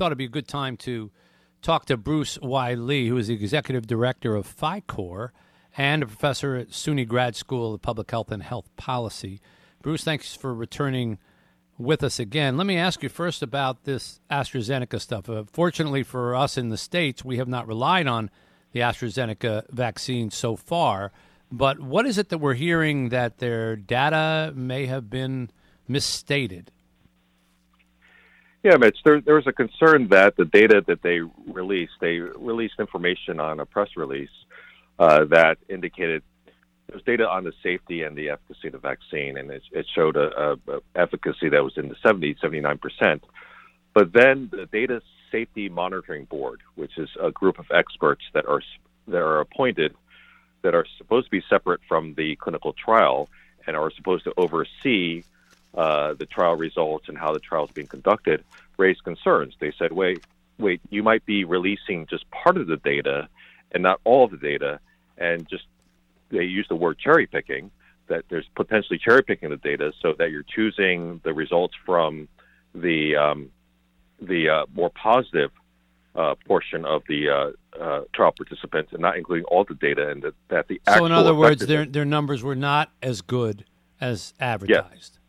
thought it'd be a good time to talk to Bruce Y. Lee, who is the executive director of PHICOR and a professor at CUNY Grad School of Public Health and Health Policy. Bruce, thanks for returning with us again. Let me ask you first about this AstraZeneca stuff. Uh, fortunately for us in the States, we have not relied on the AstraZeneca vaccine so far. But what is it that we're hearing that their data may have been misstated? Yeah, Mitch, there, there was a concern that the data that they released, they released information on a press release uh, that indicated there's data on the safety and the efficacy of the vaccine, and it, it showed a, a, efficacy that was in the 70, 79%. But then the Data Safety Monitoring Board, which is a group of experts that are that are appointed that are supposed to be separate from the clinical trial and are supposed to oversee uh, the trial results and how the trial is being conducted, raised concerns. They said, "Wait, wait, you might be releasing just part of the data and not all of the data." And just they use the word cherry picking that there's potentially cherry picking the data so that you're choosing the results from the um, the uh, more positive uh, portion of the uh, uh, trial participants and not including all the data and that, that the so in other words their their numbers were not as good as advertised. Yeah.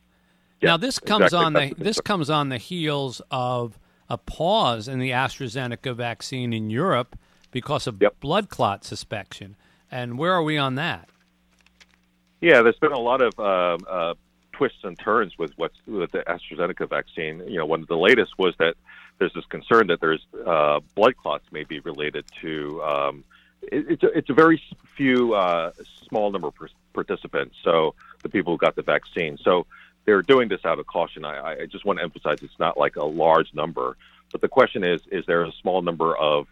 Now this comes exactly. on the this comes on the heels of a pause in the AstraZeneca vaccine in Europe because of yep. blood clot suspicion. And where are we on that? Yeah, there's been a lot of uh, uh, twists and turns with what's with the AstraZeneca vaccine. You know, one of the latest was that there's this concern that there's uh, blood clots may be related to. Um, it, it's a, it's a very few uh, small number of participants, so the people who got the vaccine. So they're doing this out of caution. I, I just want to emphasize it's not like a large number, but the question is: is there a small number of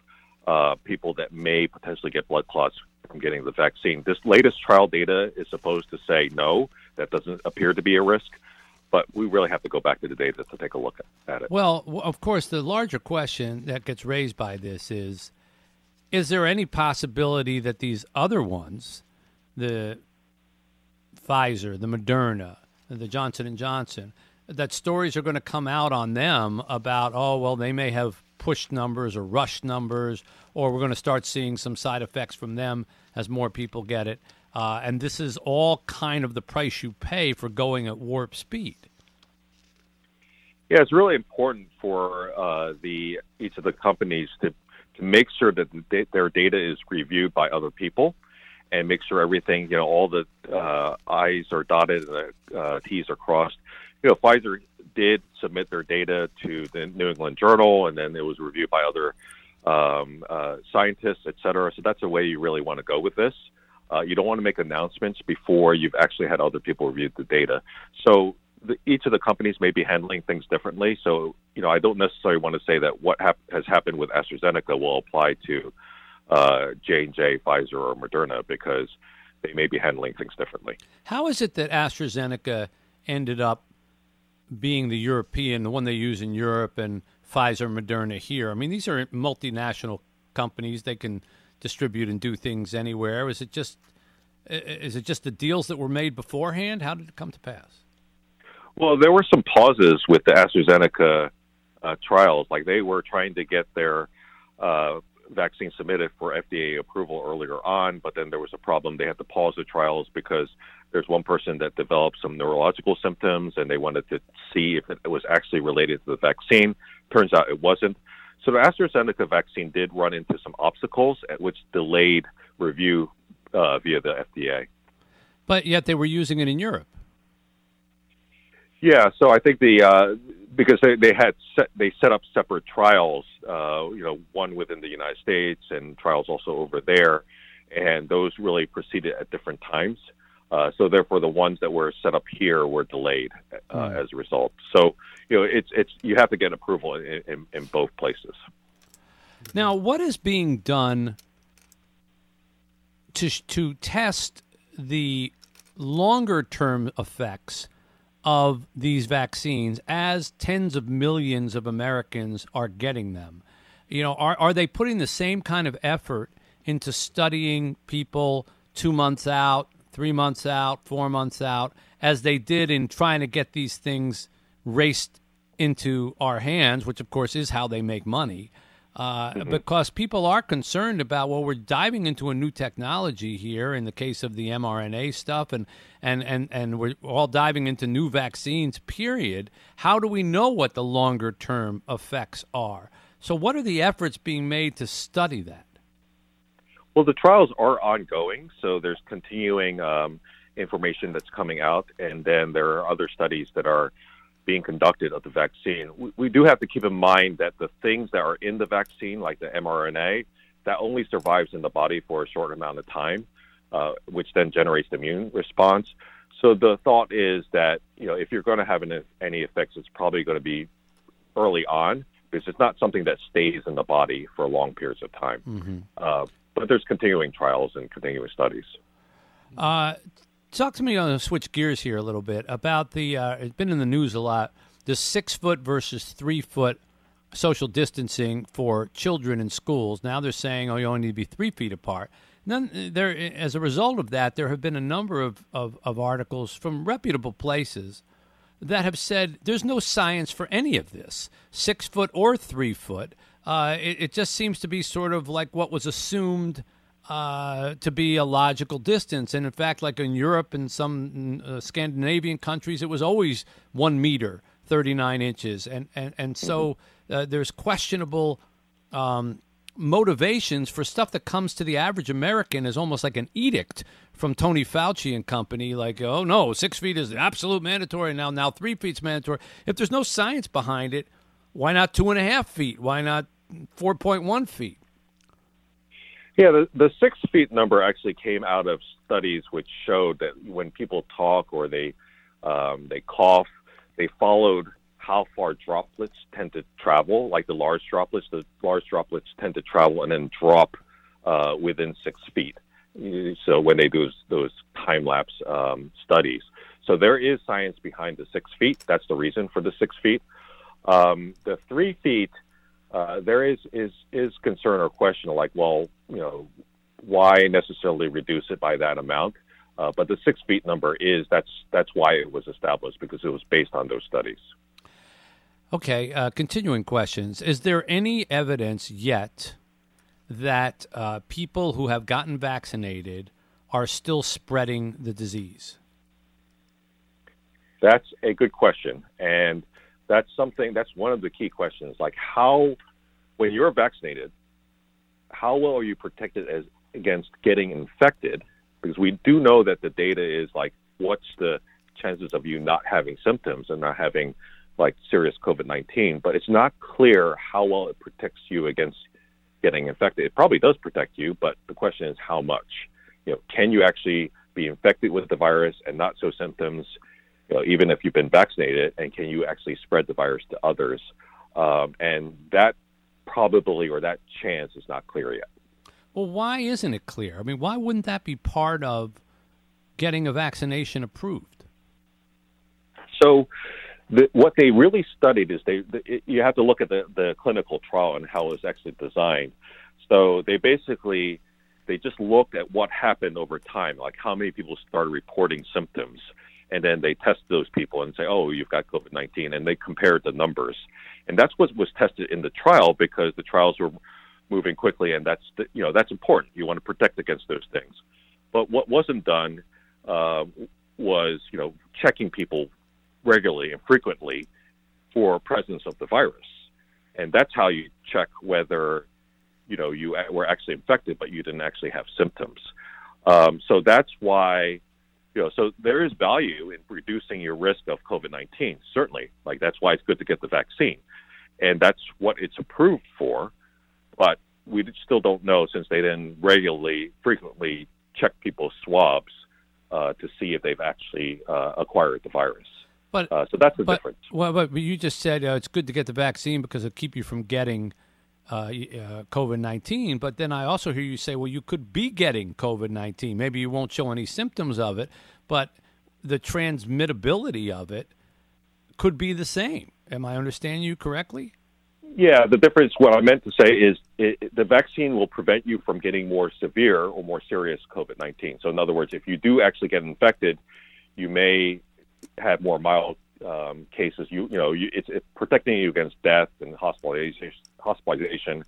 uh, people that may potentially get blood clots from getting the vaccine. This latest trial data is supposed to say no, that doesn't appear to be a risk, but we really have to go back to the data to take a look at it. Well, of course, the larger question that gets raised by this is is there any possibility that these other ones, the Pfizer, the Moderna, the Johnson and Johnson, that stories are going to come out on them about, oh, well, they may have pushed numbers or rushed numbers, or we're going to start seeing some side effects from them as more people get it. Uh, and this is all kind of the price you pay for going at warp speed. Yeah, it's really important for uh, the each of the companies to to make sure that the, their data is reviewed by other people, and make sure everything you know all the uh, I's are dotted and the uh, T's are crossed. You know, Pfizer did submit their data to the New England Journal, and then it was reviewed by other um, uh, scientists, et cetera. So that's the way you really want to go with this. Uh, you don't want to make announcements before you've actually had other people review the data. So the, each of the companies may be handling things differently. So you know, I don't necessarily want to say that what hap- has happened with AstraZeneca will apply to J and J, Pfizer, or Moderna because they may be handling things differently. How is it that AstraZeneca ended up being the European, the one they use in Europe, and Pfizer, Moderna here. I mean, these are multinational companies; they can distribute and do things anywhere. Is it just is it just the deals that were made beforehand? How did it come to pass? Well, there were some pauses with the AstraZeneca uh, trials. Like they were trying to get their uh, vaccine submitted for FDA approval earlier on, but then there was a problem. They had to pause the trials because there's one person that developed some neurological symptoms and they wanted to see if it was actually related to the vaccine. Turns out it wasn't. So the AstraZeneca vaccine did run into some obstacles, which delayed review uh, via the FDA. But yet they were using it in Europe. Yeah, so I think the uh, because they, they had set, they set up separate trials, uh, you know, one within the United States and trials also over there, and those really proceeded at different times. Uh, so therefore, the ones that were set up here were delayed uh, mm. as a result. So you know, it's it's you have to get approval in, in, in both places. Now, what is being done to to test the longer term effects of these vaccines as tens of millions of Americans are getting them? You know, are are they putting the same kind of effort into studying people two months out, three months out, four months out, as they did in trying to get these things raced into our hands, which of course is how they make money. Uh, mm-hmm. Because people are concerned about well, we're diving into a new technology here in the case of the mRNA stuff, and and and and we're all diving into new vaccines. Period. How do we know what the longer term effects are? So, what are the efforts being made to study that? Well, the trials are ongoing, so there's continuing um, information that's coming out, and then there are other studies that are being conducted of the vaccine. We, we do have to keep in mind that the things that are in the vaccine, like the mRNA, that only survives in the body for a short amount of time, uh, which then generates the immune response. So the thought is that you know if you're going to have an, any effects, it's probably going to be early on because it's not something that stays in the body for long periods of time. Mm-hmm. Uh, but there's continuing trials and continuing studies. Uh, talk to me on switch gears here a little bit about the. Uh, it's been in the news a lot. The six foot versus three foot social distancing for children in schools. Now they're saying, oh, you only need to be three feet apart. And then there, as a result of that, there have been a number of, of, of articles from reputable places that have said there's no science for any of this, six foot or three foot. Uh, it, it, just seems to be sort of like what was assumed uh, to be a logical distance. And in fact, like in Europe and some uh, Scandinavian countries, it was always one meter, 39 inches. And, and, and so mm-hmm. uh, there's questionable um, motivations for stuff that comes to the average American as almost like an edict from Tony Fauci and company, like, oh no, six feet is absolute mandatory now. Now three feet's mandatory. If there's no science behind it, why not two and a half feet? Why not four point one feet? Yeah, the, the six feet number actually came out of studies which showed that when people talk or they um, they cough, they followed how far droplets tend to travel. Like the large droplets, the large droplets tend to travel and then drop uh, within six feet. So when they do those, those time lapse um, studies, so there is science behind the six feet. That's the reason for the six feet. Um, the three feet, uh, there is is is concern or question like, well, you know, why necessarily reduce it by that amount? Uh, but the six feet number is that's that's why it was established because it was based on those studies. Okay, uh, continuing questions. Is there any evidence yet that uh, people who have gotten vaccinated are still spreading the disease? That's a good question. And that's something, that's one of the key questions. Like, how, when you're vaccinated, how well are you protected as against getting infected? Because we do know that the data is like, what's the chances of you not having symptoms and not having like serious COVID 19, but it's not clear how well it protects you against getting infected. It probably does protect you, but the question is how much. You know, can you actually be infected with the virus and not show symptoms, you know, even if you've been vaccinated, and can you actually spread the virus to others? Um, and that probability or that chance is not clear yet. Well, why isn't it clear? I mean, why wouldn't that be part of getting a vaccination approved? So, the, what they really studied is they, the, you have to look at the, the clinical trial and how it was actually designed. So they basically they just looked at what happened over time, like how many people started reporting symptoms, and then they test those people and say, oh, you've got COVID nineteen, and they compared the numbers, and that's what was tested in the trial because the trials were moving quickly, and that's the, you know that's important. You want to protect against those things, but what wasn't done uh, was you know checking people regularly and frequently for presence of the virus. And that's how you check whether, you know, you were actually infected, but you didn't actually have symptoms. Um, so that's why, you know, so there is value in reducing your risk of COVID 19, certainly. Like, that's why it's good to get the vaccine. And that's what it's approved for. But we still don't know since they didn't regularly, frequently check people's swabs uh, to see if they've actually uh, acquired the virus. But uh, so that's the but, difference. Well, but you just said uh, it's good to get the vaccine because it'll keep you from getting uh, uh COVID nineteen. But then I also hear you say, well, you could be getting COVID nineteen. Maybe you won't show any symptoms of it, but the transmittability of it could be the same. Am I understanding you correctly? Yeah, the difference, what I meant to say is it, the vaccine will prevent you from getting more severe or more serious COVID 19. So, in other words, if you do actually get infected, you may have more mild um, cases. You you know you, it's, it's protecting you against death and hospitalization, hospitalization,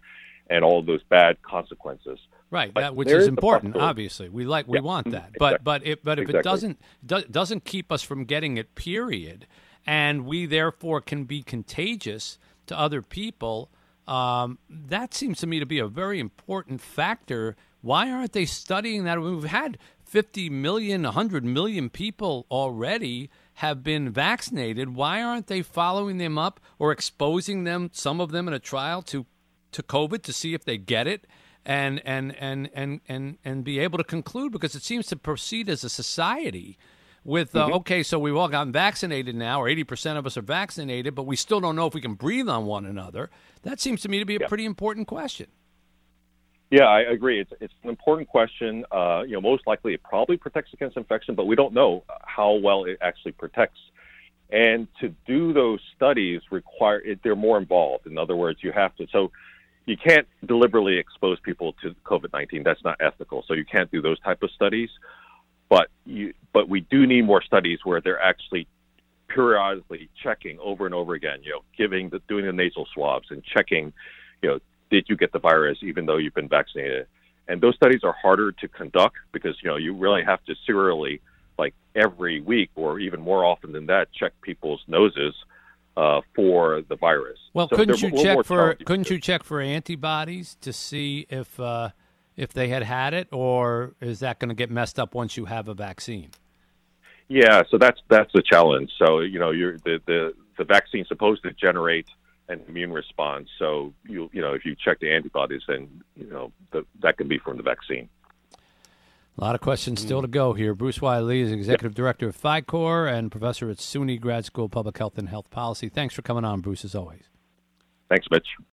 and all of those bad consequences. Right, that, which is is important. Obviously, we like we Yeah, want mhm, that, but exactly. but it, but if it doesn't do, doesn't keep us from getting it, period, and we therefore can be contagious to other people. Um, that seems to me to be a very important factor. Why aren't they studying that? We've had 50 million, 100 million people already have been vaccinated. Why aren't they following them up or exposing them, some of them in a trial, to to COVID to see if they get it and and and and and and be able to conclude because it seems to proceed as a society with uh, okay so we've all gotten vaccinated now or 80% of us are vaccinated but we still don't know if we can breathe on one another that seems to me to be a Yeah. pretty important question Yeah, I agree. It's it's an important question. Uh, you know, most likely it probably protects against infection, but we don't know how well it actually protects. And to do those studies require it, they're more involved. In other words, you have to so you can't deliberately expose people to COVID nineteen. That's not ethical. So you can't do those type of studies. But you but we do need more studies where they're actually periodically checking over and over again. You know, giving the doing the nasal swabs and checking. You know, did you get the virus even though you've been vaccinated? And those studies are harder to conduct because you know you really have to serially, like every week or even more often than that, check people's noses uh, for the virus. well So couldn't you a little more check for couldn't you check for antibodies to see if uh, if they had had it or is that going to get messed up once you have a vaccine Yeah, so that's that's the challenge. So you know, you're the the the vaccine's supposed to generate an immune response. So you you know, if you check the antibodies, then you know the, that can be from the vaccine. A lot of questions Mm. still to go here. Bruce Y. Lee is executive director of PHICOR and professor at CUNY Grad School of Public Health and Health Policy. Thanks for coming on, Bruce, as always. Thanks, Mitch.